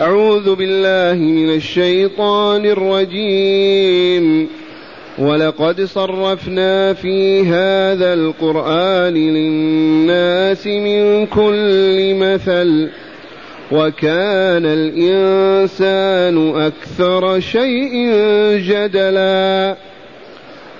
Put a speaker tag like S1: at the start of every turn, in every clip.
S1: أعوذ بالله من الشيطان الرجيم. ولقد صرفنا في هذا القرآن للناس من كل مثل وكان الإنسان أكثر شيء جدلا.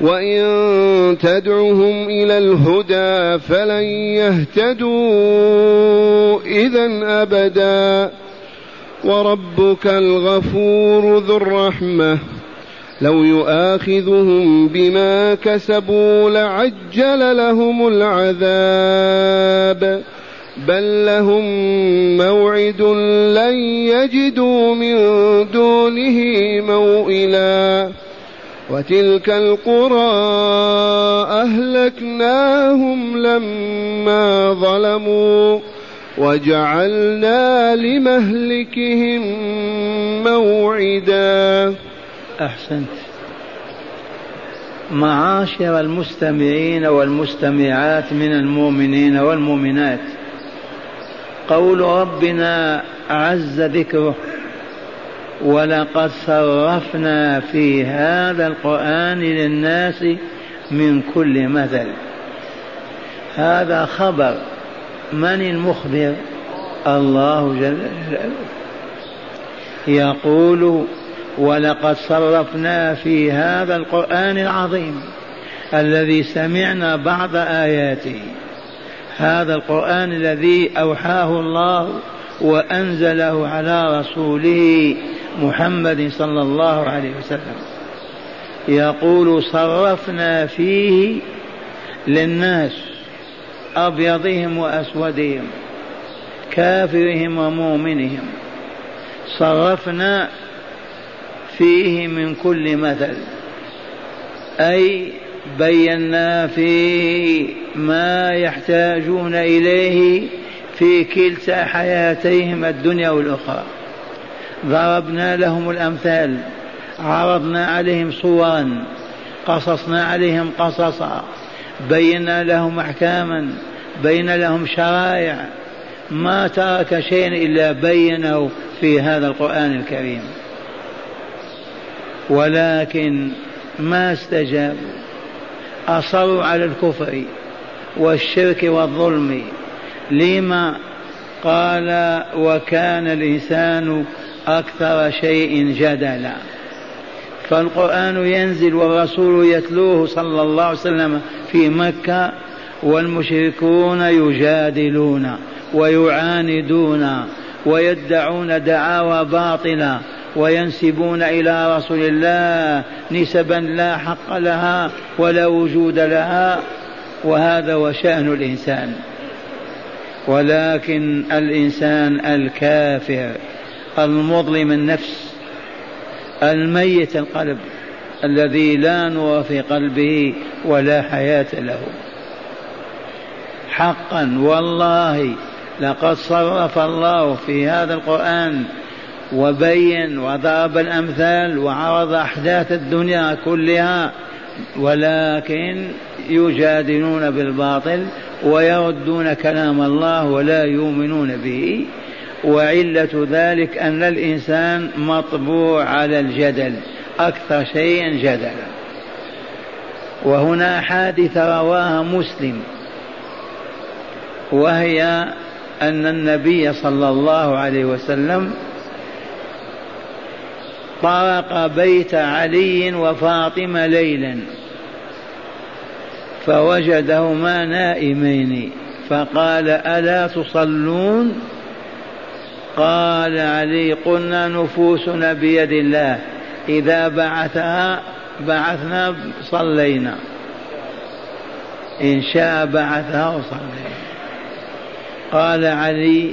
S1: وإن تدعهم إلى الهدى فلن يهتدوا إذا أبدا وربك الغفور ذو الرحمه لو يؤاخذهم بما كسبوا لعجل لهم العذاب بل لهم موعد لن يجدوا من دونه موئلا وتلك القرى أهلكناهم لما ظلموا وجعلنا لمهلكهم موعدا.
S2: أحسنت. معاشر المستمعين والمستمعات من المؤمنين والمؤمنات قول ربنا عز ذكره ولقد صرفنا في هذا القرآن للناس من كل مثل. هذا خبر من المخبر؟ الله جل جلاله. يقول ولقد صرفنا في هذا القرآن العظيم الذي سمعنا بعض آياته. هذا القرآن الذي أوحاه الله وأنزله على رسوله محمد صلى الله عليه وسلم يقول صرفنا فيه للناس أبيضهم وأسودهم كافرهم ومؤمنهم. صرفنا فيه من كل مثل أي بينا فيه ما يحتاجون إليه في كلتا حياتيهم الدنيا والأخرى. ضربنا لهم الأمثال عرضنا عليهم صورا قصصنا عليهم قصصا بينا لهم أحكاما بين لهم شرائع. ما ترك شيئا إلا بينه في هذا القرآن الكريم. ولكن ما استجابوا. أصروا على الكفر والشرك والظلم. لما قال وكان الإنسان أكثر شيء جدلا. فالقرآن ينزل والرسول يتلوه صلى الله عليه وسلم في مكة والمشركون يجادلون ويعاندون ويدعون دعاوى باطلة وينسبون إلى رسول الله نسبا لا حق لها ولا وجود لها. وهذا وشأن الإنسان. ولكن الإنسان الكافر. المظلم النفس الميت القلب الذي لا نور في قلبه ولا حياة له. حقا والله لقد صرف الله في هذا القرآن وبين وضرب الأمثال وعرض أحداث الدنيا كلها ولكن يجادلون بالباطل ويردون كلام الله ولا يؤمنون به. وعلة ذلك أن الإنسان مطبوع على الجدل أكثر شيء جدلا. وهنا حادثة رواها مسلم وهي أن النبي صلى الله عليه وسلم طرق بيت علي وفاطمة ليلا فوجدهما نائمين فقال ألا تصلون؟ قال علي قلنا نفوسنا بيد الله. إذا بعثها بعثنا صلينا. إن شاء بعثها وصلينا. قال علي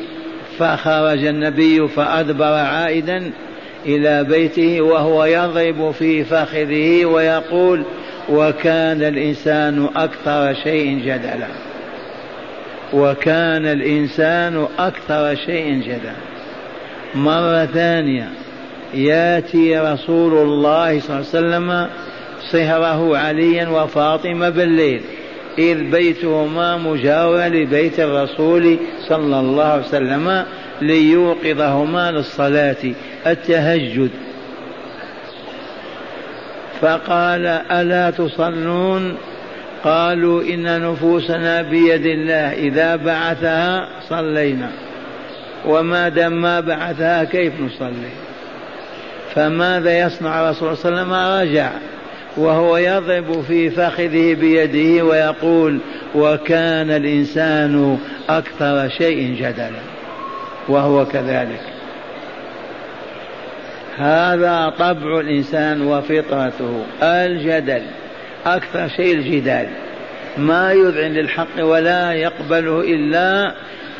S2: فخرج النبي فأدبر عائدا إلى بيته وهو يضرب في فخذه ويقول وكان الإنسان أكثر شيء جدلا. وكان الإنسان أكثر شيء جدلا. مرة ثانية ياتي رسول الله صلى الله عليه وسلم صهره عليا وفاطمة بالليل إذ بيتهما مجاور لبيت الرسول صلى الله عليه وسلم ليوقظهما للصلاة التهجد. فقال ألا تصلون؟ قالوا إن نفوسنا بيد الله إذا بعثها صلينا. وما دام ما بعثها كيف نصلي؟ فماذا يصنع الرسول صلى الله عليه وسلم؟ رجع وهو يضرب في فخذه بيده ويقول وكان الإنسان أكثر شيء جدلا. وهو كذلك. هذا طبع الإنسان وفطرته. الجدل أكثر شيء الجدال. ما يذعن للحق ولا يقبله إلا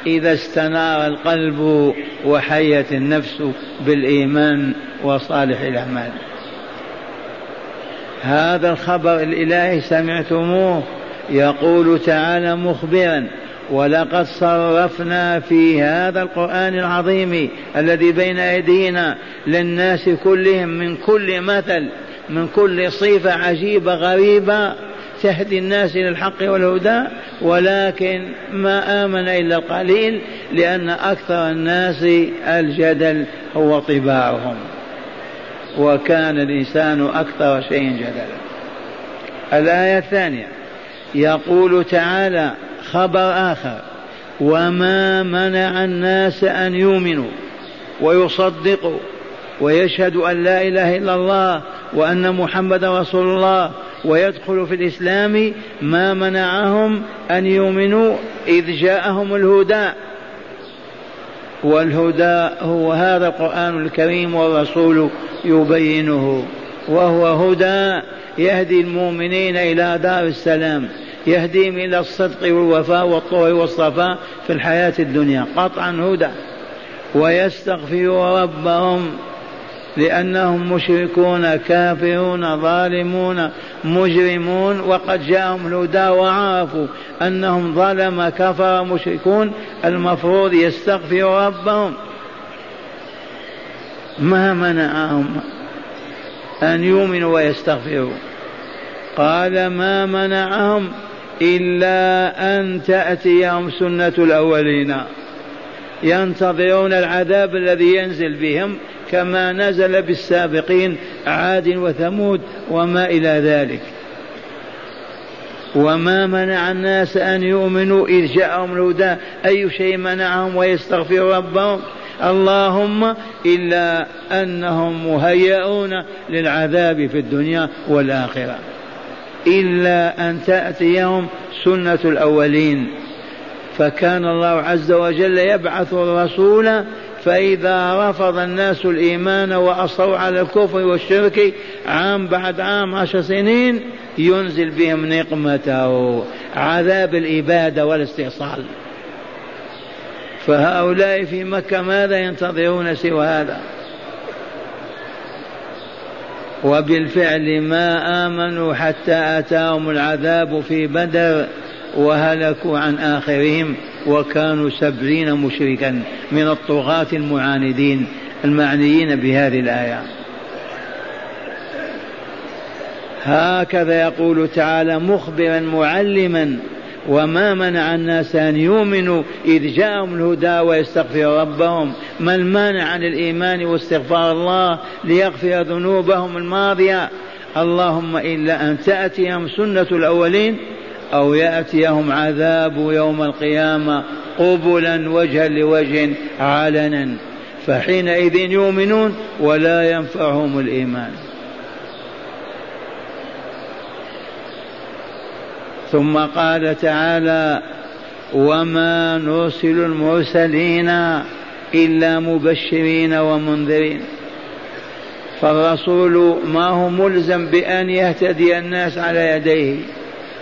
S2: إذا استنار القلب وحيت النفس بالإيمان وصالح الأعمال. هذا الخبر الإلهي سمعتموه. يقول تعالى مخبرا ولقد صرفنا في هذا القرآن العظيم الذي بين أيدينا للناس كلهم من كل مثل من كل صفة عجيبة غريبة تهدي الناس إلى الحق والهدى ولكن ما آمن إلا القليل لأن أكثر الناس الجدل هو طباعهم. وكان الإنسان أكثر شيء جدلا. الآية الثانية يقول تعالى خبر آخر وما منع الناس أن يؤمنوا ويصدقوا ويشهدوا أن لا إله إلا الله وأن محمد رسول الله ويدخل في الإسلام ما منعهم أن يؤمنوا إذ جاءهم الهدى. والهدى هو هذا القرآن الكريم والرسول يبينه وهو هدى يهدي المؤمنين إلى دار السلام يهديهم إلى الصدق والوفاء والطهر والصفاء في الحياة الدنيا قطعا هدى. ويستغفروا ربهم لأنهم مشركون كافرون ظالمون مجرمون. وقد جاءهم الهدى وعرفوا أنهم ظلم كفر مشركون. المفروض يستغفروا ربهم. ما منعهم أن يؤمنوا ويستغفروا؟ قال ما منعهم إلا أن تأتيهم سنة الأولين. ينتظرون العذاب الذي ينزل بهم. كما نزل بالسابقين عاد وثمود وما إلى ذلك. وما منع الناس أن يؤمنوا إذ جاءهم الهدى أي شيء منعهم ويستغفروا ربهم؟ اللهم إلا أنهم مهيئون للعذاب في الدنيا والآخرة. إلا أن تأتيهم سنة الأولين. فكان الله عز وجل يبعث الرسول فإذا رفض الناس الإيمان وأصروا على الكفر والشرك عام بعد عام عشر سنين ينزل بهم نقمته عذاب الإبادة والاستئصال. فهؤلاء في مكة ماذا ينتظرون سوى هذا؟ وبالفعل ما آمنوا حتى أتاهم العذاب في بدر وهلكوا عن آخرهم. وكانوا سبعين مشركا من الطغاة المعاندين المعنيين بهذه الآية. هكذا يقول تعالى مخبرا معلما وما منع الناس أن يؤمنوا إذ جاءهم الهدى ويستغفروا ربهم. ما المانع عن الإيمان واستغفار الله ليغفر ذنوبهم الماضية؟ اللهم إلا أن تأتيهم سنة الأولين أو يأتيهم عذاب يوم القيامة قبلا وجها لوجه علنا فحينئذ يؤمنون ولا ينفعهم الإيمان. ثم قال تعالى وما نرسل المرسلين إلا مبشرين ومنذرين. فالرسول ما هو ملزم بأن يهتدي الناس على يديه.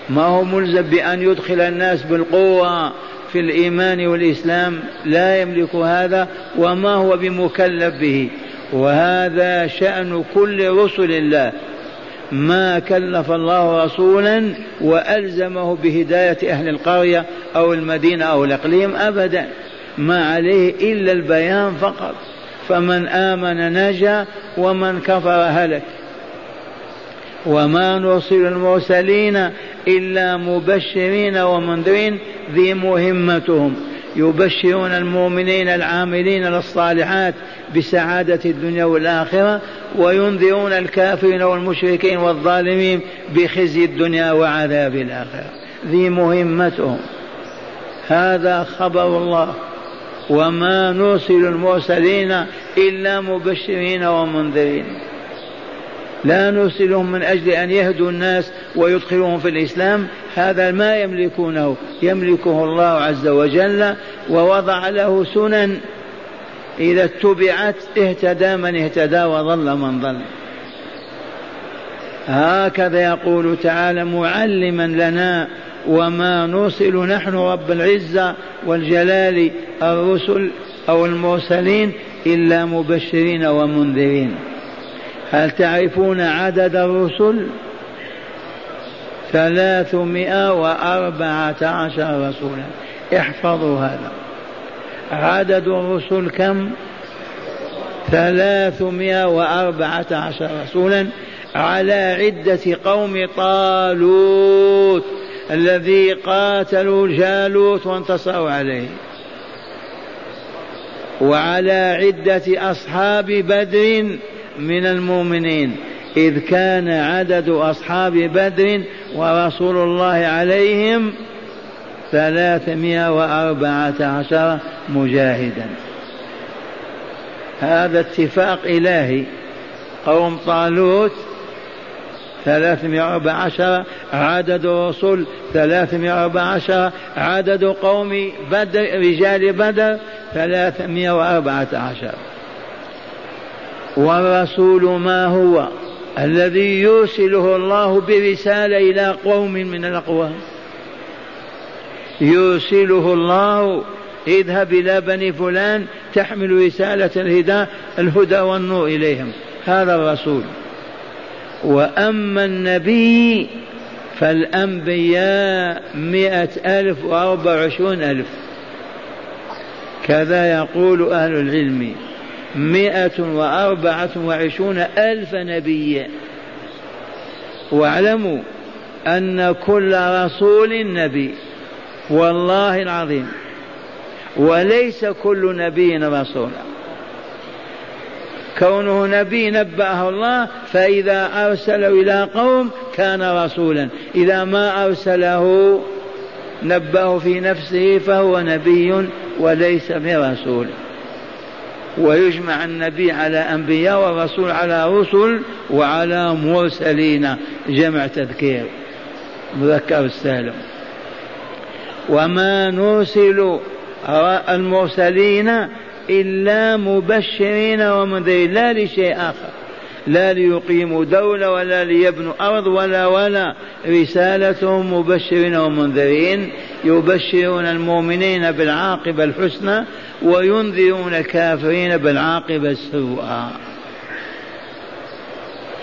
S2: ما هو ملزم بأن يدخل الناس بالقوة في الإيمان والإسلام؟ لا يملك هذا وما هو بمكلف به؟ وهذا شأن كل رسل الله. ما كلف الله رسولا وألزمه بهداية أهل القرية أو المدينة أو الإقليم ابدا. ما عليه إلا البيان فقط. فمن آمن نجا ومن كفر هلك. وما نرسل المرسلين إلا مبشرين ومنذرين ذي مهمتهم. يبشرون المؤمنين العاملين للصالحات بسعادة الدنيا والآخرة وينذرون الكافرين والمشركين والظالمين بخزي الدنيا وعذاب الآخرة. ذي مهمتهم. هذا خبر الله. وما نرسل المرسلين إلا مبشرين ومنذرين. لا نرسلهم من أجل أن يهدوا الناس ويدخلوهم في الإسلام. هذا ما يملكونه. يملكه الله عز وجل ووضع له سنن. إذا اتبعت اهتدى من اهتدى وضل من ضل. هكذا يقول تعالى معلما لنا وما نرسل نحن رب العزة والجلال الرسل أو المرسلين إلا مبشرين ومنذرين. هل تعرفون عدد الرسل؟ ثلاثمائة وأربعة عشر رسولا. احفظوا هذا. عدد الرسل كم؟ ثلاثمائة وأربعة عشر رسولا على عدة قوم طالوت الذي قاتلوا جالوت وانتصروا عليه. وعلى عدة أصحاب بدر من المؤمنين إذ كان عدد أصحاب بدر ورسول الله عليهم ثلاثمائة وأربعة عشر مجاهدا. هذا اتفاق إلهي. قوم طالوت ثلاثمائة وأربعة عشر عدد الرسل ثلاثمائة وأربعة عشر عدد قوم بدر رجال بدر ثلاثمائة وأربعة عشر. والرسول ما هو الذي يرسله الله برسالة إلى قوم من الأقوام. يرسله الله اذهب إلى بني فلان تحمل رسالة الهدى الهدى والنور إليهم. هذا الرسول. وأما النبي فالأنبياء مئة ألف وأربع وعشرون ألف. كذا يقول أهل العلم. مئة وأربعة وعشرون ألف نبي. واعلموا أن كل رسول نبي. والله العظيم. وليس كل نبي رسولا كونه نبي نبأه الله فإذا أرسله إلى قوم كان رسولا. إذا ما أرسله نبأه في نفسه فهو نبي وليس برسول ويجمع النبي على أنبياء والرسول على رسل وعلى مرسلين. جمع تذكير. مذكر السالم. وما نرسل المرسلين إلا مبشرين ومنذرين لا لشيء آخر. لا ليقيموا دولة ولا ليبنوا أرض ولا ولا. رسالتهم مبشرين ومنذرين يبشرون المؤمنين بالعاقبة الحسنى وينذرون الكافرين بالعاقبة السوء.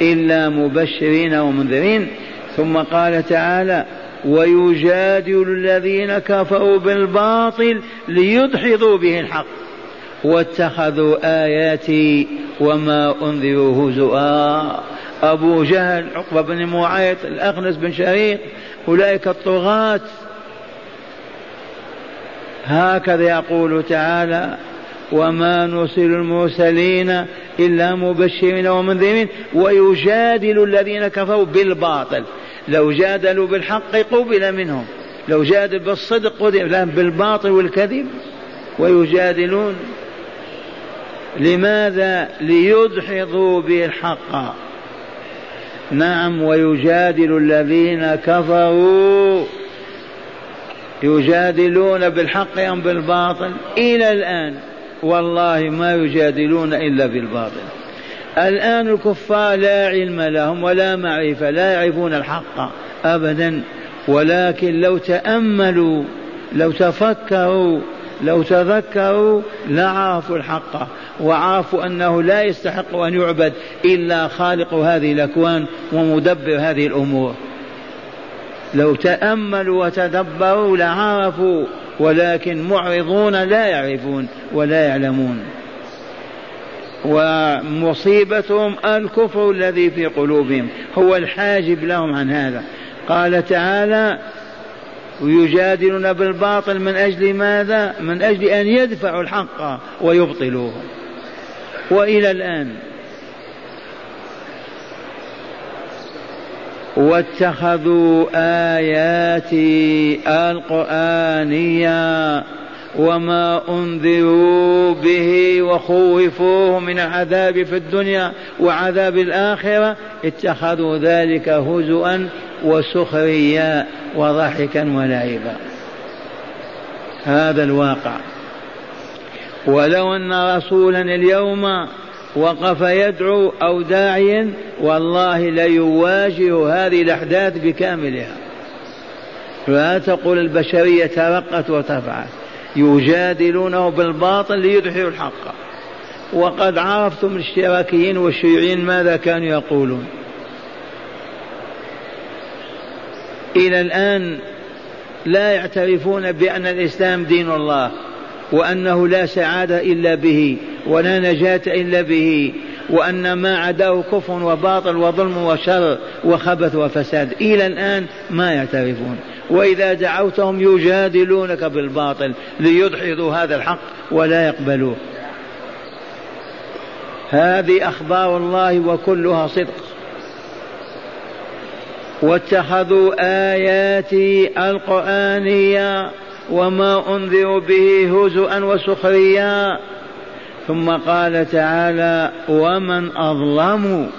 S2: إلا مبشرين ومنذرين. ثم قال تعالى ويجادل الذين كفروا بالباطل ليدحضوا به الحق. واتخذوا آياتي وما أنذروا هزؤا أبو جهل عقبة بن معيط الأخنس بن شريق أولئك الطغاة. هكذا يقول تعالى وما نرسل المرسلين إلا مبشرين ومنذرين. ويجادل الذين كفروا بالباطل. لو جادلوا بالحق قبل منهم. لو جادل بالصدق قبل لا بالباطل والكذب. ويجادلون. لماذا ليدحضوا به الحق نعم ويجادل الذين كفروا. يجادلون بالحق أم بالباطل؟ إلى الآن. والله ما يجادلون إلا بالباطل. الآن الكفار لا علم لهم ولا معرفة لا يعرفون الحق أبدا. ولكن لو تأملوا لو تفكروا لو تذكروا لعرفوا الحق وعرفوا أنه لا يستحق أن يعبد إلا خالق هذه الأكوان ومدبر هذه الأمور. لو تأملوا وتدبروا لعرفوا ولكن معرضون لا يعرفون ولا يعلمون. ومصيبتهم الكفر الذي في قلوبهم هو الحاجب لهم عن هذا. قال تعالى ويجادلون بالباطل من أجل ماذا؟ من أجل أن يدفعوا الحق ويبطلوه. وإلى الآن واتخذوا آياتي القرآنية وما أنذروا به وخوفوه من العذاب في الدنيا وعذاب الآخرة. اتخذوا ذلك هزؤا وسخريا. وضحكا ولعبا هذا الواقع. ولو أن رسولا اليوم وقف يدعو أو داعيا والله ليواجه هذه الأحداث بكاملها. لا تقول البشرية ترقت وتفعل يجادلونه بالباطل ليدحروا الحق. وقد عرفتم الاشتراكيين والشيوعيين ماذا كانوا يقولون. إلى الآن لا يعترفون بأن الإسلام دين الله وأنه لا سعادة إلا به ولا نجاة إلا به وأن ما عداه كفر وباطل وظلم وشر وخبث وفساد. إلى الآن ما يعترفون. وإذا دعوتهم يجادلونك بالباطل ليدحضوا هذا الحق ولا يقبلوه. هذه أخبار الله وكلها صدق. واتخذوا آياتي القرآنية وما أنذروا به هزءا وسخريا. ثم قال تعالى ومن أظلم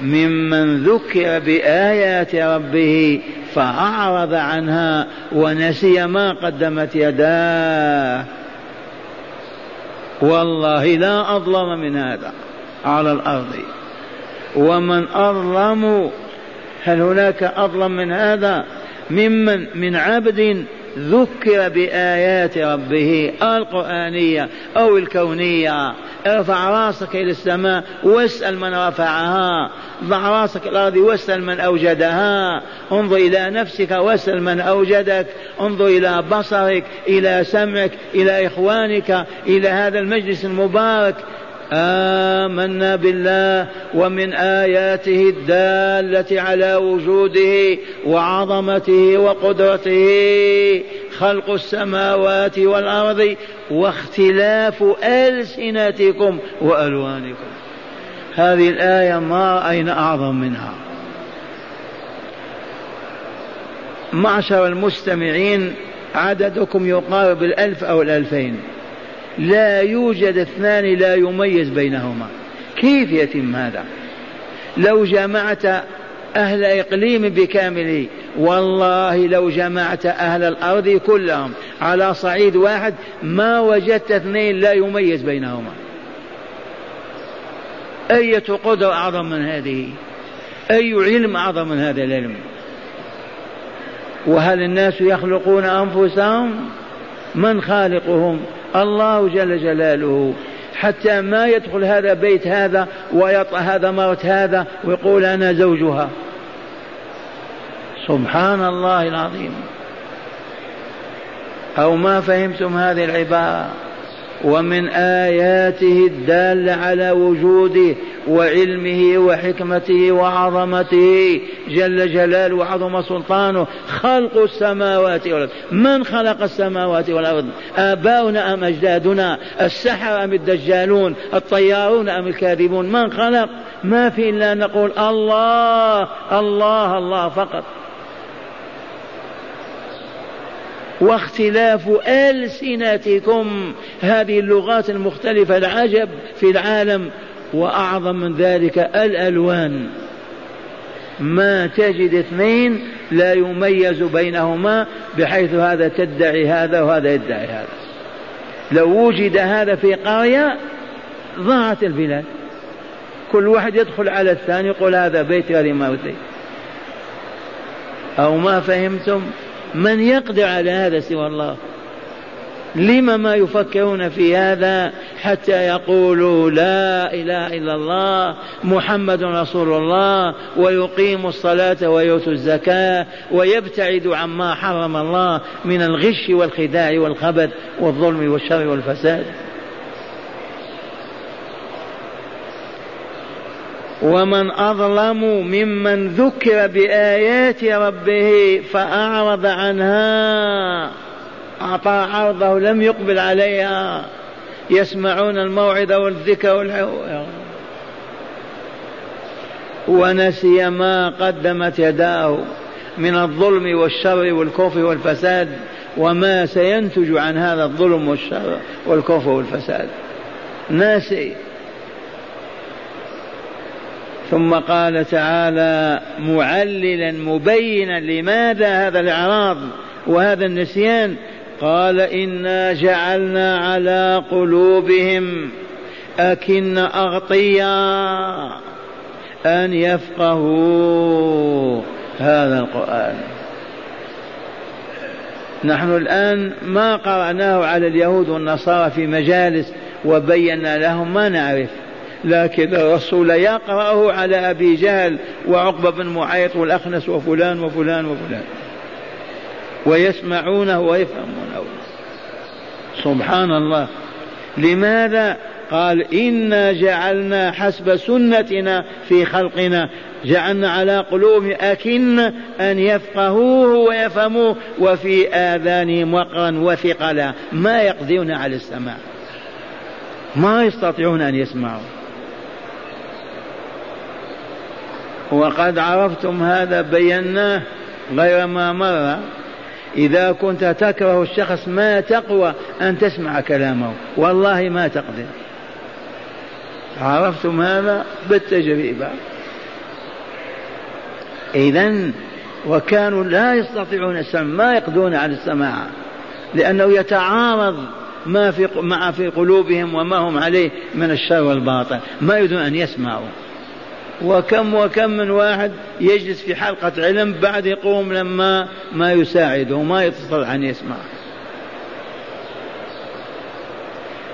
S2: ممن ذكر بآيات ربه فأعرض عنها ونسي ما قدمت يداه. والله لا أظلم من هذا على الأرض. ومن أظلم هل هناك أظلم من هذا؟ ممن من عبد ذكر بآيات ربه القرآنية أو الكونية. ارفع راسك إلى السماء واسأل من رفعها. ضع راسك الأرض واسأل من أوجدها. انظر إلى نفسك واسأل من أوجدك. انظر إلى بصرك إلى سمعك إلى إخوانك إلى هذا المجلس المبارك. آمنا بالله ومن آياته الدالة على وجوده وعظمته وقدرته خلق السماوات والأرض واختلاف ألسنتكم وألوانكم. هذه الآية ما رأينا أعظم منها. معشر المستمعين عددكم يقارب الألف أو الألفين. لا يوجد اثنان لا يميز بينهما. كيف يتم هذا؟ لو جمعت أهل إقليم بكامله والله لو جمعت أهل الأرض كلهم على صعيد واحد ما وجدت اثنين لا يميز بينهما. أية قدرة أعظم من هذه؟ أي علم أعظم من هذا العلم؟ وهل الناس يخلقون أنفسهم؟ من خالقهم؟ الله جل جلاله حتى ما يدخل هذا بيت هذا ويطأ هذا مرت هذا ويقول أنا زوجها. سبحان الله العظيم. أو ما فهمتم هذه العبارة؟ ومن آياته الدالة على وجوده وعلمه وحكمته وعظمته. جل جلاله وعظم سلطانه. خلق السماوات والأرض. من خلق السماوات والأرض؟ آباؤنا أم أجدادنا؟ السحر أم الدجالون؟ الطيارون أم الكاذبون؟ من خلق؟ ما في إلا نقول الله الله الله فقط. واختلاف ألسنتكم. هذه اللغات المختلفة العجب في العالم وأعظم من ذلك الألوان. ما تجد اثنين لا يميز بينهما بحيث هذا تدعي هذا وهذا يدعي هذا. لو وجد هذا في قرية ضاعت البلاد. كل واحد يدخل على الثاني يقول هذا بيت هذه موتي. أو ما فهمتم؟ من يقدر على هذا سوى الله؟ لم ما يفكرون في هذا حتى يقولوا لا إله إلا الله محمد رسول الله ويقيموا الصلاة ويؤتوا الزكاة ويبتعدوا عما حرم الله من الغش والخداع والخبث والظلم والشر والفساد. ومن أظلم ممن ذكر بآيات ربه فأعرض عنها أعطى عرضه لم يقبل عليها. يسمعون الموعظة والذكر. ونسي ما قدمت يداه من الظلم والشر والكفر والفساد وما سينتج عن هذا الظلم والشر والكفر والفساد. ناسي. ثم قال تعالى معللا مبينا لماذا هذا الإعراض وهذا النسيان؟ قال إنا جعلنا على قلوبهم أكن أغطيا أن يفقهوا هذا القرآن. نحن الآن ما قرأناه على اليهود والنصارى في مجالس وبينا لهم ما نعرف. لكن الرسول يقرأه على أبي جهل وعقبة بن معيط والأخنس وفلان وفلان وفلان. ويسمعونه ويفهمونه. سبحان الله. لماذا؟ قال إنا جعلنا حسب سنتنا في خلقنا. جعلنا على قلوبهم أكن أن يفقهوه ويفهموه. وفي آذانهم وقرا وثقلا. ما يقدرون على السماع. ما يستطيعون أن يسمعوا. وقد عرفتم هذا بيناه غير ما مر. إذا كنت تكره الشخص ما تقوى أن تسمع كلامه. والله ما تقدر. عرفتم هذا بالتجربة. إذا وكانوا لا يستطيعون السمع ما يقدرون على السماع لأنه يتعارض ما في مع في قلوبهم وما هم عليه من الشر والباطل. ما يريدون أن يسمعوا. وكم وكم من واحد يجلس في حلقة علم بعد يقوم لما ما يساعده ما يستطيع أن يسمع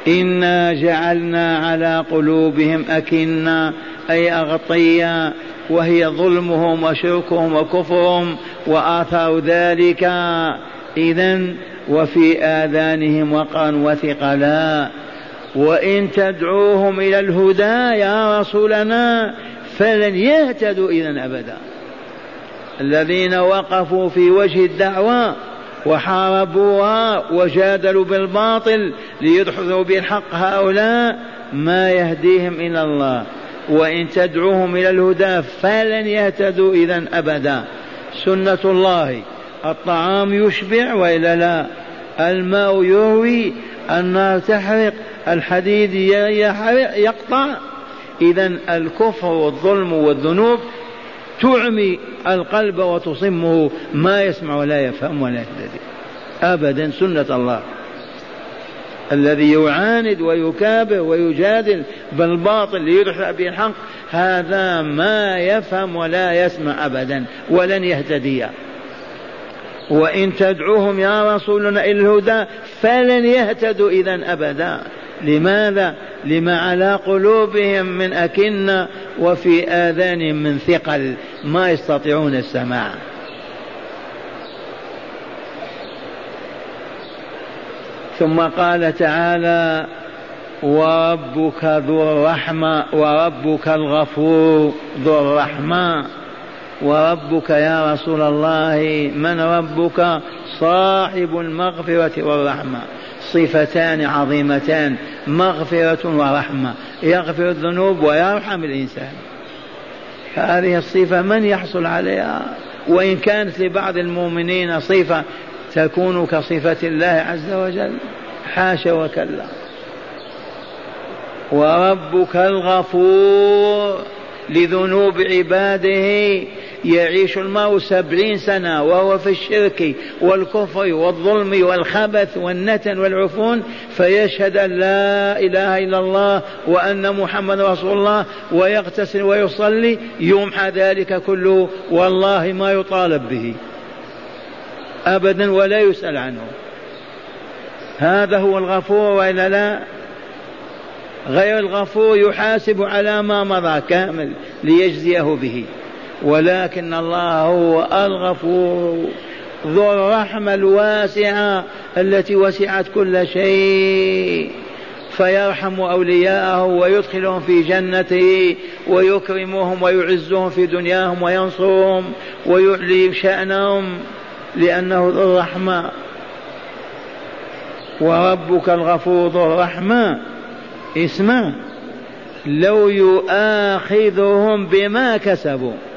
S2: إنا جعلنا على قلوبهم أكنا أي أغطيا وهي ظلمهم وشركهم وكفرهم وآثار ذلك. إذا وفي آذانهم وقرا وثقلا. وإن تدعوهم إلى الهدى يا رسولنا فلن يهتدوا إذا أبدا. الذين وقفوا في وجه الدعوة وحاربوها وجادلوا بالباطل ليدحضوا بالحق هؤلاء ما يهديهم إلى الله. وإن تدعوهم إلى الهدى فلن يهتدوا إذا أبدا. سنة الله. الطعام يشبع وإلا لا. الماء يروي. النار تحرق. الحديد يقطع. إذا الكفر والظلم والذنوب تعمي القلب وتصمه ما يسمع ولا يفهم ولا يهتدي أبدا سنة الله. الذي يعاند ويكابر ويجادل بالباطل ليدحض به الحق هذا ما يفهم ولا يسمع أبدا ولن يهتدي. وإن تدعوهم يا رسولنا إلى الهدى فلن يهتدوا إذا أبدا. لماذا؟ لما على قلوبهم من أكنة وفي آذانهم من ثقل. ما يستطيعون السماع. ثم قال تعالى وربك ذو الرحمة وربك الغفور ذو الرحمة. وربك يا رسول الله من ربك؟ صاحب المغفرة والرحمة. صفتان عظيمتان مغفرة ورحمة يغفر الذنوب ويرحم الإنسان. هذه الصفة من يحصل عليها؟ وإن كانت لبعض المؤمنين صفة تكون كصفة الله عز وجل؟ حاشا وكلا. وربك الغفور لذنوب عباده يعيش المرء سبعين سنة وهو في الشرك والكفر والظلم والخبث والنتن والعفون فيشهد أن لا إله إلا الله وأن محمد رسول الله ويغتسل ويصلي يمحى ذلك كله والله ما يطالب به. أبدا ولا يسأل عنه. هذا هو الغفور وإلا لا؟ غير الغفور يحاسب على ما مضى كامل ليجزيه به. ولكن الله هو الغفور ذو الرحمة الواسعة التي وسعت كل شيء. فيرحم أولياءه ويدخلهم في جنته ويكرمهم ويعزهم في دنياهم وينصرهم ويعلي شأنهم لأنه ذو الرحمة. وربك الغفور ذو الرحمة. اسمع. لو يؤاخذهم بما كسبوا.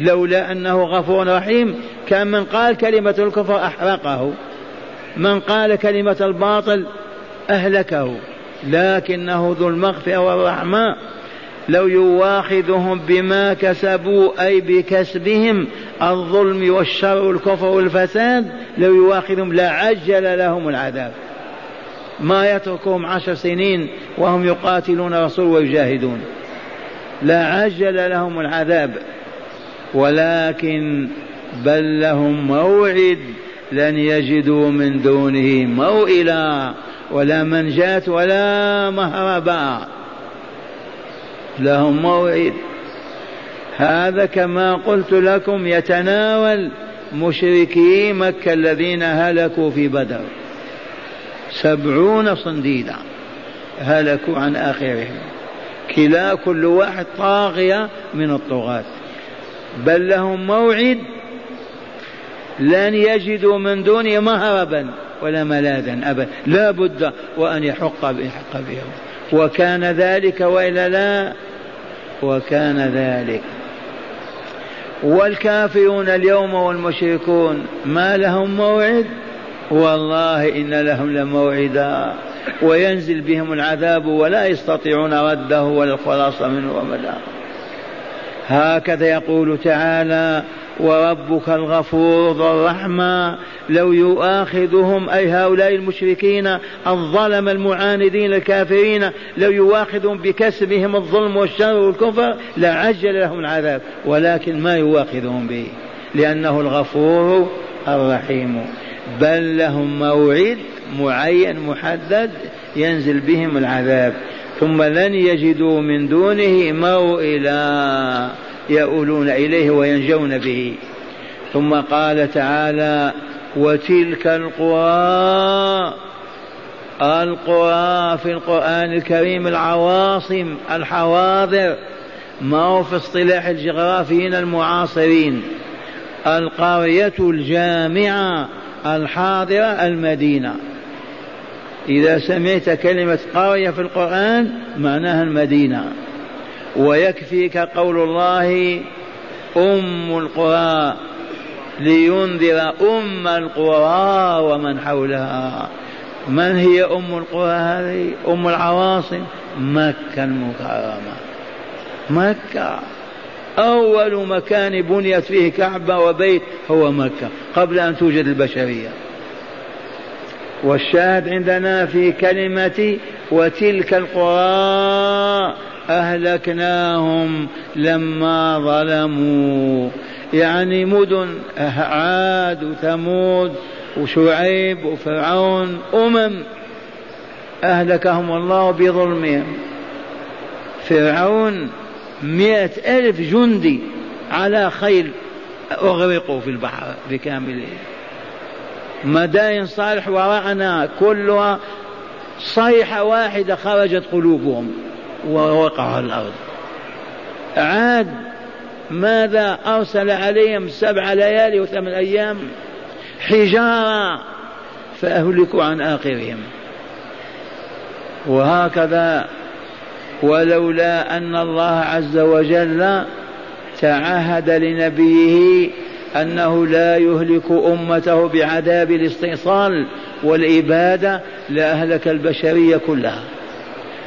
S2: لولا أنه غفور رحيم. كان من قال كلمة الكفر أحرقه. من قال كلمة الباطل أهلكه. لكنه ذو المغفرة والرحمة. لو يواخذهم بما كسبوا أي بكسبهم الظلم والشر والكفر والفساد لو يواخذهم لعجل لهم العذاب. ما يتركهم عشر سنين وهم يقاتلون رسول ويجاهدون. لعجل لهم العذاب. ولكن بل لهم موعد لن يجدوا من دونه موئلا ولا منجاة ولا مهربا. لهم موعد. هذا كما قلت لكم يتناول مشركي مكة الذين هلكوا في بدر. سبعون صنديدا هلكوا عن آخرهم. كلا كل واحد طاغية من الطغاة. بل لهم موعد لن يجدوا من دونه مهربا ولا ملاذا أبدا. لا بد وأن يحق يحق بهم. وكان ذلك وإلا لا؟ وكان ذلك. والكافرون اليوم والمشركون ما لهم موعد؟ والله إن لهم لموعدا. وينزل بهم العذاب ولا يستطيعون رده ولا الخلاص منه ومداه هكذا يقول تعالى وربك الغفور ذو الرحمة لو يؤاخذهم أي هؤلاء المشركين الظلم المعاندين الكافرين لو يؤاخذهم بكسبهم الظلم والشر والكفر لعجل لهم العذاب. ولكن ما يؤاخذهم به؟ لأنه الغفور الرحيم. بل لهم موعد معين محدد ينزل بهم العذاب. ثم لن يجدوا من دونه موئلا يؤولون إليه وينجون به. ثم قال تعالى وتلك القرى القرى في القرآن الكريم العواصم الحواضر ما هو في اصطلاح الجغرافيين المعاصرين؟ القرية الجامعة الحاضرة المدينة. إذا سمعت كلمة قرية في القرآن معناها المدينة. ويكفيك قول الله أم القرى لينذر أم القرى ومن حولها. من هي أم القرى هذه؟ أم العواصم؟ مكة المكرمة. مكة. أول مكان بنيت فيه كعبة وبيت هو مكة قبل أن توجد البشرية. والشاهد عندنا في كلمة وتلك القرى أهلكناهم لما ظلموا. يعني مدن عاد وثمود وشعيب وفرعون أمم أهلكهم الله بظلمهم. فرعون مئة ألف جندي على خيل أغرقوا في البحر بكامله مداين صالح وراءنا كلها صيحة واحدة خرجت قلوبهم ووقعوا الأرض. عاد ماذا أرسل عليهم سبع ليالي وثمان أيام حجارة فأهلكوا عن آخرهم. وهكذا ولولا أن الله عز وجل تعهد لنبيه أنه لا يهلك أمته بعذاب الاستئصال والإبادة لأهلك البشرية كلها.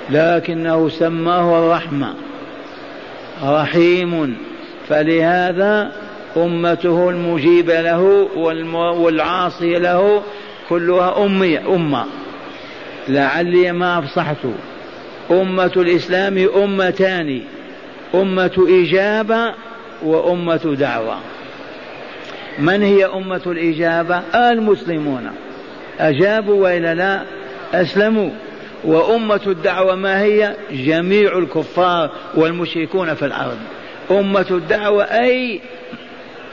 S2: لكنه سماه الرحمة رحيم. فلهذا أمته المجيبة له والعاصية له كلها أمية أمة. لعلي ما أفصحت. أمة الإسلام أمتان أمة إجابة وأمة دعوة. من هي أمة الإجابة؟ المسلمون. أجابوا وإلا لا؟ أسلموا. وأمة الدعوة ما هي؟ جميع الكفار والمشركون في الأرض. أمة الدعوة أي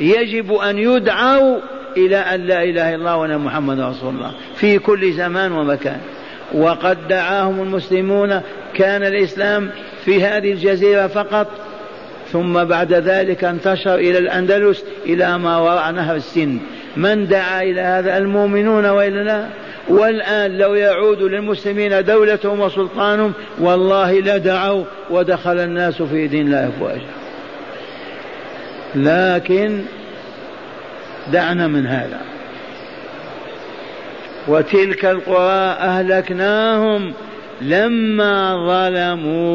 S2: يجب أن يدعوا إلى أن لا إله إلا الله وأن محمد رسول الله في كل زمان ومكان. وقد دعاهم المسلمون. كان الإسلام في هذه الجزيرة فقط ثم بعد ذلك انتشر إلى الأندلس إلى ما وراء نهر السن. من دعا إلى هذا؟ المؤمنون وإلا لا؟ والآن لو يعود للمسلمين دولتهم وسلطانهم والله لدعوا ودخل الناس في دين الله أفواجا. لكن دعنا من هذا. وتلك القرى أهلكناهم لما ظلموا.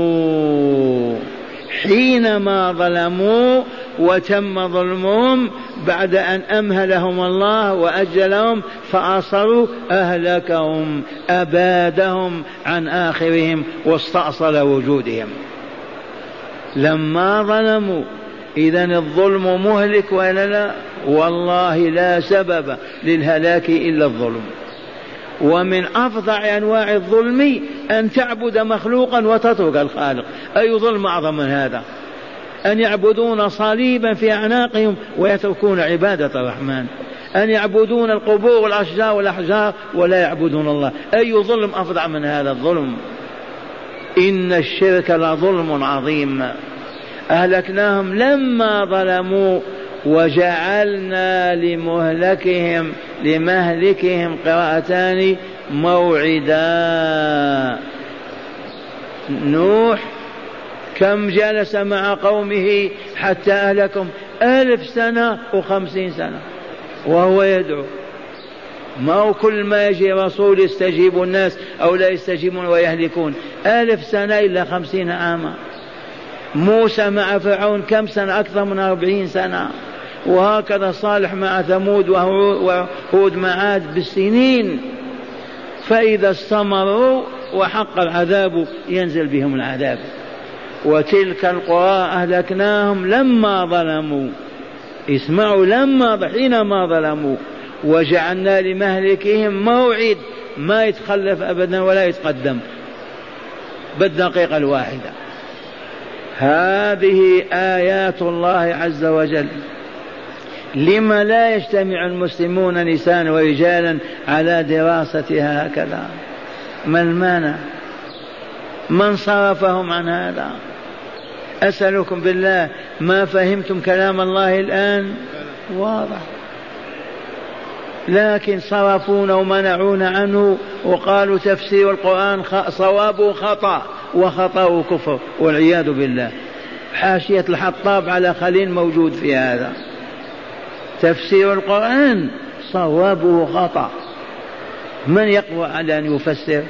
S2: حينما ظلموا وتم ظلمهم بعد أن أمهلهم الله وأجلهم فأصروا أهلكهم أبادهم عن آخرهم واستأصل وجودهم. لما ظلموا إذا الظلم مهلك ولا لا؟ والله لا سبب للهلاك إلا الظلم. ومن أفظع أنواع الظلم أن تعبد مخلوقا وتترك الخالق. أي ظلم أعظم من هذا؟ أن يعبدون صليبا في أعناقهم ويتركون عبادة الرحمن. أن يعبدون القبور والأشجار والأحجار ولا يعبدون الله. أي ظلم أفظع من هذا الظلم؟ إن الشرك لظلم عظيم. أهلكناهم لما ظلموا وجعلنا لمهلكهم لمهلكهم قراءتان موعدا. نوح كم جلس مع قومه حتى أهلكم ألف سنة وخمسين سنة. وهو يدعو. ما هو كل ما يجي رسول يستجيب الناس أو لا يستجيبون ويهلكون. ألف سنة إلا خمسين عاما. موسى مع فرعون كم سنة؟ أكثر من أربعين سنة. وهكذا صالح مع ثمود وهود مع عاد بالسنين. فإذا استمروا وحق العذاب ينزل بهم العذاب. وتلك القرى أهلكناهم لما ظلموا. اسمعوا لما حينما ظلموا. وجعلنا لمهلكهم موعد. ما يتخلف أبدا ولا يتقدم. بالدقيقة الواحدة. هذه آيات الله عز وجل. لما لا يجتمع المسلمون نساء ورجالا على دراستها هكذا؟ ما المانع؟ من صرفهم عن هذا؟ أسألكم بالله ما فهمتم كلام الله الآن؟ واضح. لكن صرفونا ومنعونا عنه وقالوا تفسير القرآن صوابه خطأ وخطأه كفر والعياذ بالله. حاشية الحطاب على خليل موجود في هذا. تفسير القرآن صوابه خطأ. من يقوى على أن يفسر؟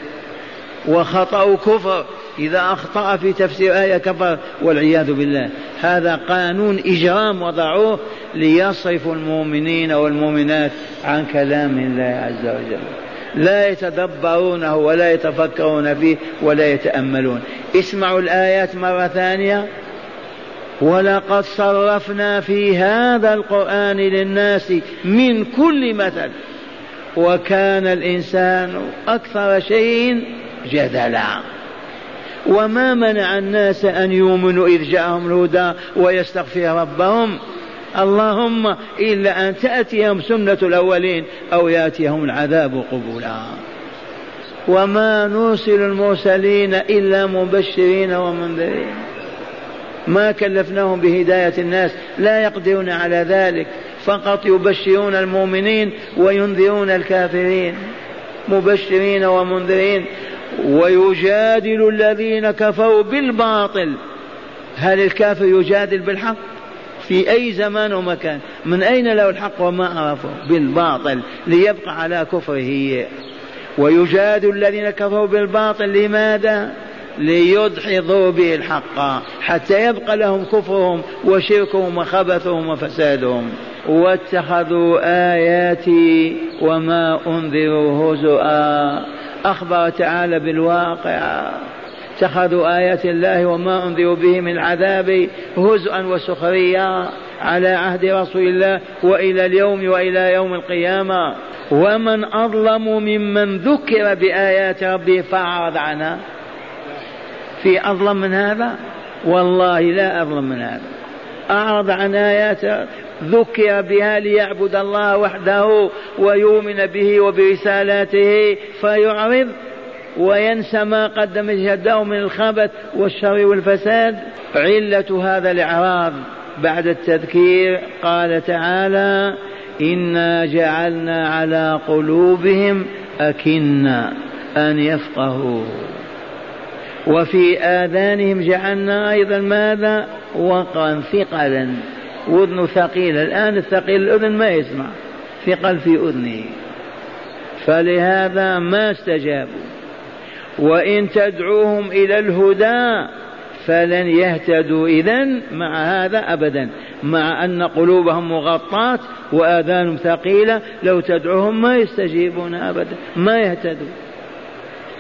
S2: وخطأ كفر. إذا أخطأ في تفسير آية كفر والعياذ بالله. هذا قانون إجرام وضعوه ليصرفوا المؤمنين والمؤمنات عن كلام الله عز وجل. لا يتدبرونه ولا يتفكرون فيه ولا يتأملون. اسمعوا الآيات مرة ثانية. ولقد صرفنا في هذا القرآن للناس من كل مثل. وكان الإنسان أكثر شيء جدلا. وما منع الناس أن يؤمنوا إذ جاءهم الهدى ويستغفر ربهم. اللهم إلا أن تأتيهم سنة الأولين أو يأتيهم العذاب قبولا. وما نرسل المرسلين إلا مبشرين ومنذرين. ما كلفناهم بهداية الناس لا يقدرون على ذلك فقط يبشرون المؤمنين وينذرون الكافرين مبشرين ومنذرين ويجادل الذين كفروا بالباطل. هل الكافر يجادل بالحق؟ في أي زمان ومكان من أين له الحق وما عرفه؟ بالباطل ليبقى على كفره. ويجادل الذين كفروا بالباطل لماذا؟ ليدحضوا به الحق حتى يبقى لهم كفرهم وشركهم وخبثهم وفسادهم. واتخذوا آياتي وما أنذروا هزؤا أخبر تعالى بالواقع. اتخذوا آيات الله وما أنذروا به من العذاب هزءا وسخريا على عهد رسول الله وإلى اليوم وإلى يوم القيامة. ومن أظلم ممن ذكر بآيات ربه فأعرض عنها. في أظلم من هذا؟ والله لا أظلم من هذا. أعرض عن آيات ذكر بها ليعبد الله وحده ويؤمن به وبرسالاته فيعرض وينسى ما قدم يده من الخبث والشر والفساد. علة هذا الإعراض. بعد التذكير قال تعالى إنا جعلنا على قلوبهم أكنا أن يفقهوا وفي آذانهم جعلنا أيضا ماذا؟ وقرا ثقلا. وذن ثقيلة الآن الثقيل الأذن ما يسمع. ثقل في أذنه. فلهذا ما استجابوا. وإن تدعوهم إلى الهدى فلن يهتدوا. إذا مع هذا أبدا. مع أن قلوبهم مغطاة وآذانهم ثقيلة لو تدعوهم ما يستجيبون أبدا. ما يهتدوا.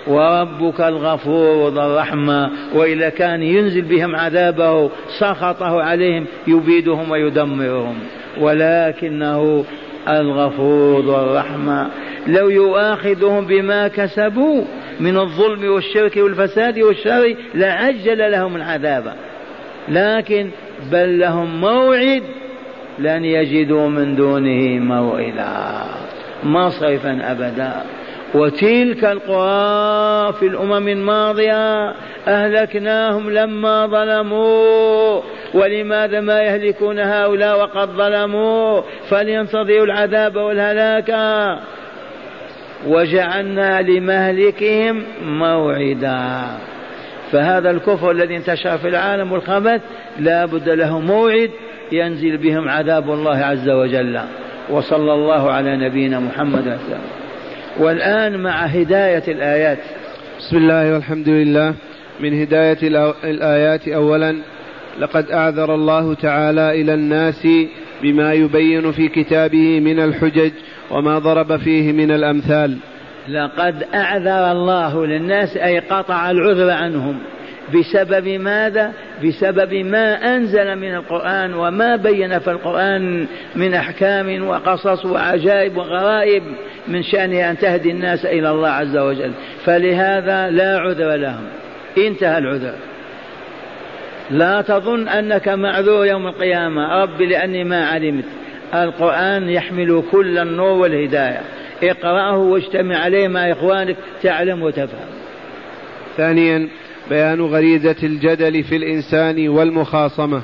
S2: وربك الغفور ذو الرحمة. وإذا كان ينزل بهم عذابه سخطه عليهم يبيدهم ويدمرهم. ولكنه الغفور الرحمة. لو يؤاخذهم بما كسبوا من الظلم والشرك والفساد والشر لعجل لهم العذاب. لكن بل لهم موعد لن يجدوا من دونه موئلا. مصرفا أبدا. وتلك القرى في الأمم الماضية أهلكناهم لما ظلموا. ولماذا ما يهلكون هؤلاء وقد ظلموا؟ فلينتظروا العذاب والهلاك. وجعلنا لمهلكهم موعدا. فهذا الكفر الذي انتشر في العالم والخبث لا بد له موعد ينزل بهم عذاب الله عز وجل. وصلى الله على نبينا محمد وسلم. والآن مع هداية الآيات.
S1: بسم الله والحمد لله. من هداية الآيات أولا لقد أعذر الله تعالى إلى الناس بما يبين في كتابه من الحجج وما ضرب فيه من الأمثال.
S2: لقد أعذر الله للناس أي قطع العذر عنهم. بسبب ماذا؟ بسبب ما أنزل من القرآن وما بين في القرآن من أحكام وقصص وعجائب وغرائب من شأنها أن تهدي الناس إلى الله عز وجل. فلهذا لا عذر لهم. انتهى العذر. لا تظن أنك معذور يوم القيامة. رب لأني ما علمت. القرآن يحمل كل النور والهداية. اقرأه واجتمع عليه مع إخوانك تعلم وتفهم.
S1: ثانيا بيان غريزة الجدل في الإنسان والمخاصمة.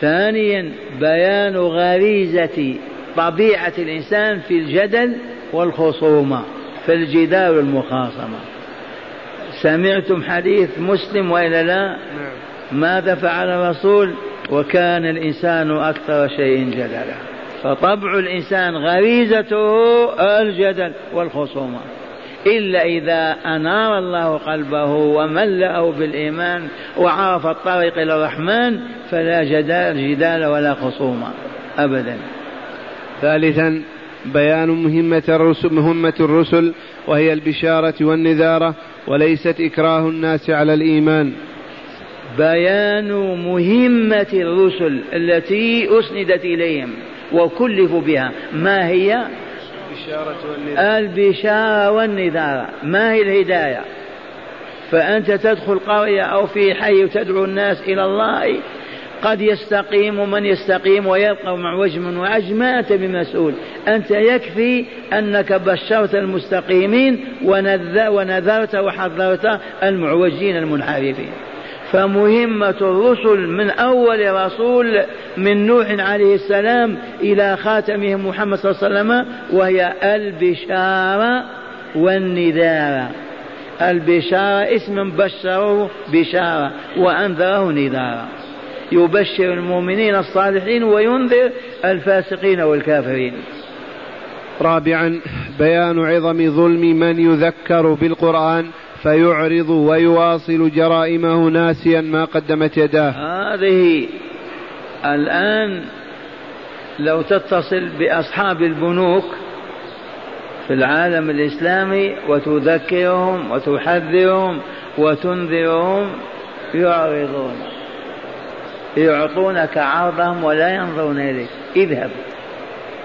S2: ثانيا بيان غريزة طبيعة الإنسان في الجدل والخصومة في الجدال والمخاصمة. سمعتم حديث مسلم وإلا لا؟ نعم. ماذا فعل الرسول؟ وكان الإنسان أكثر شيء جدلا. فطبع الإنسان غريزته الجدل والخصومة. إلا إذا أنار الله قلبه وملأه بالإيمان وعرف الطريق إلى الرحمن فلا جدال, جدال ولا خصومة أبدا.
S1: ثالثا بيان مهمة الرسل, مهمة الرسل وهي البشارة والنذارة وليست إكراه الناس على الإيمان.
S2: بيان مهمة الرسل التي أسندت إليهم وكلفوا بها. ما هي؟ البشارة والنذارة ما هي الهداية؟ فأنت تدخل قرية أو في حي وتدعو الناس إلى الله قد يستقيم من يستقيم ويبقى مع وجه وعج ما أنت بمسؤول. أنت يكفي أنك بشرت المستقيمين ونذرت وحذرت المعوجين المنحرفين. فمهمة الرسل من أول رسول من نوح عليه السلام إلى خاتمهم محمد صلى الله عليه وسلم وهي البشارة والنذارة البشارة اسم بشره بشارة وأنذره نذارا يبشر المؤمنين الصالحين وينذر الفاسقين والكافرين.
S1: رابعا بيان عظم ظلم من يذكر بالقرآن فيعرض ويواصل جرائمه ناسيا ما قدمت يداه.
S2: هذه الآن لو تتصل بأصحاب البنوك في العالم الإسلامي وتذكرهم وتحذرهم وتنذرهم يعرضون. يعطونك عرضهم ولا ينظرون إليك. اذهب.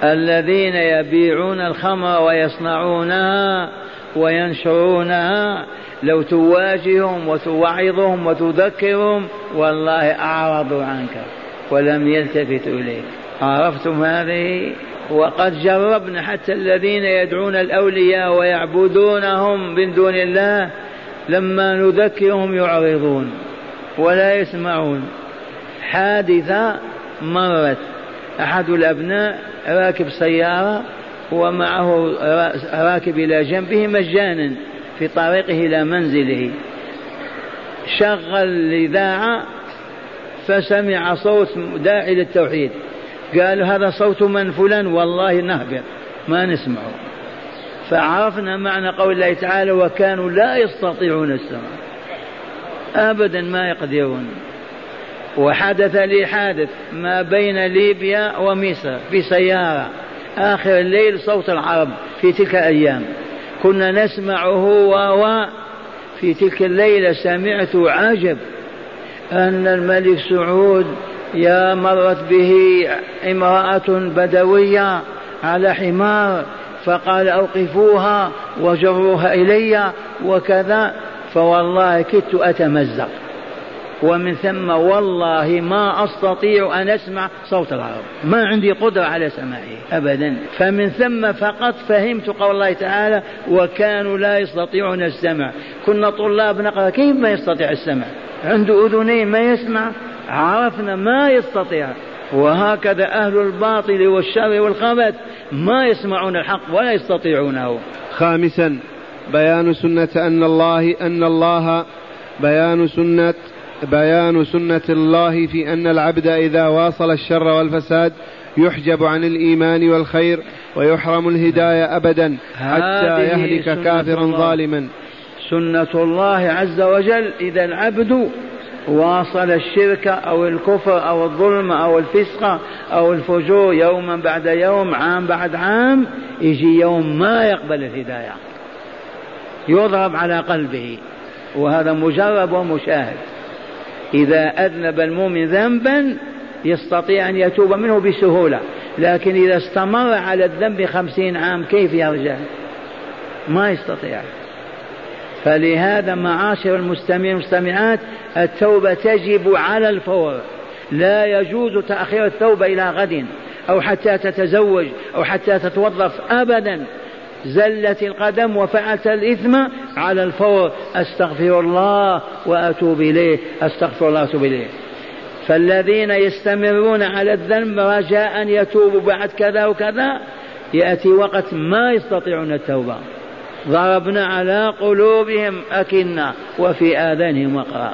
S2: الذين يبيعون الخمر ويصنعونها وينشرونها. لو تواجههم وتوعظهم وتذكرهم والله أعرضوا عنك ولم يلتفتوا إليك. عرفتم هذه؟ وقد جربنا حتى الذين يدعون الأولياء ويعبدونهم من دون الله لما نذكرهم يعرضون ولا يسمعون. حادثة مرت. أحد الأبناء راكب سيارة ومعه راكب إلى جنبه مجانا في طريقه إلى منزله. شغل الإذاعة فسمع صوت داعي للتوحيد. قال هذا صوت من فلان؟ والله نهبط ما نسمعه. فعرفنا معنى قول الله تعالى وكانوا لا يستطيعون السمع. أبدا ما يقدرون. وحدث لي حادث ما بين ليبيا ومصر في سيارة. آخر الليل صوت العرب في تلك الأيام. كنا نسمعه و في تلك الليلة سمعت عجب أن الملك سعود يا مرت به امرأة بدوية على حمار فقال أوقفوها وجروها إلي وكذا فوالله كدت أتمزق. ومن ثم والله ما أستطيع أن أسمع صوت العرب ما عندي قدرة على سماعه أبدا. فمن ثم فقط فهمت قول الله تعالى وكانوا لا يستطيعون السمع. كنا طلاب نقرأ كيف ما يستطيع السمع؟ عنده أذنين ما يسمع؟ عرفنا ما يستطيع. وهكذا أهل الباطل والشر والخبث ما يسمعون الحق ولا يستطيعونه.
S1: خامسا بيان سنة أن الله أن الله بيان سنة بيان سنة الله في أن العبد إذا واصل الشر والفساد يحجب عن الإيمان والخير ويحرم الهداية أبدا حتى يهلك كافرا ظالما.
S2: سنة الله عز وجل إذا العبد واصل الشرك أو الكفر أو الظلم أو الفسق أو الفجور يوما بعد يوم عام بعد عام يجي يوم ما يقبل الهداية. يضرب على قلبه. وهذا مجرب ومشاهد. إذا أذنب المؤمن ذنبا يستطيع أن يتوب منه بسهولة. لكن إذا استمر على الذنب خمسين عام كيف يرجع ما يستطيع. فلهذا معاشر المستمعين والمستمعات التوبة تجب على الفور. لا يجوز تأخير التوبة إلى غد أو حتى تتزوج أو حتى تتوظف أبدا. زلت القدم وفعلت الإثم على الفور. أستغفر الله وأتوب إليه. أستغفر الله وأتوب إليه. فالذين يستمرون على الذنب رجاء أن يتوبوا بعد كذا وكذا يأتي وقت ما يستطيعون التوبة. ضربنا على قلوبهم أكنة وفي آذانهم وقرا.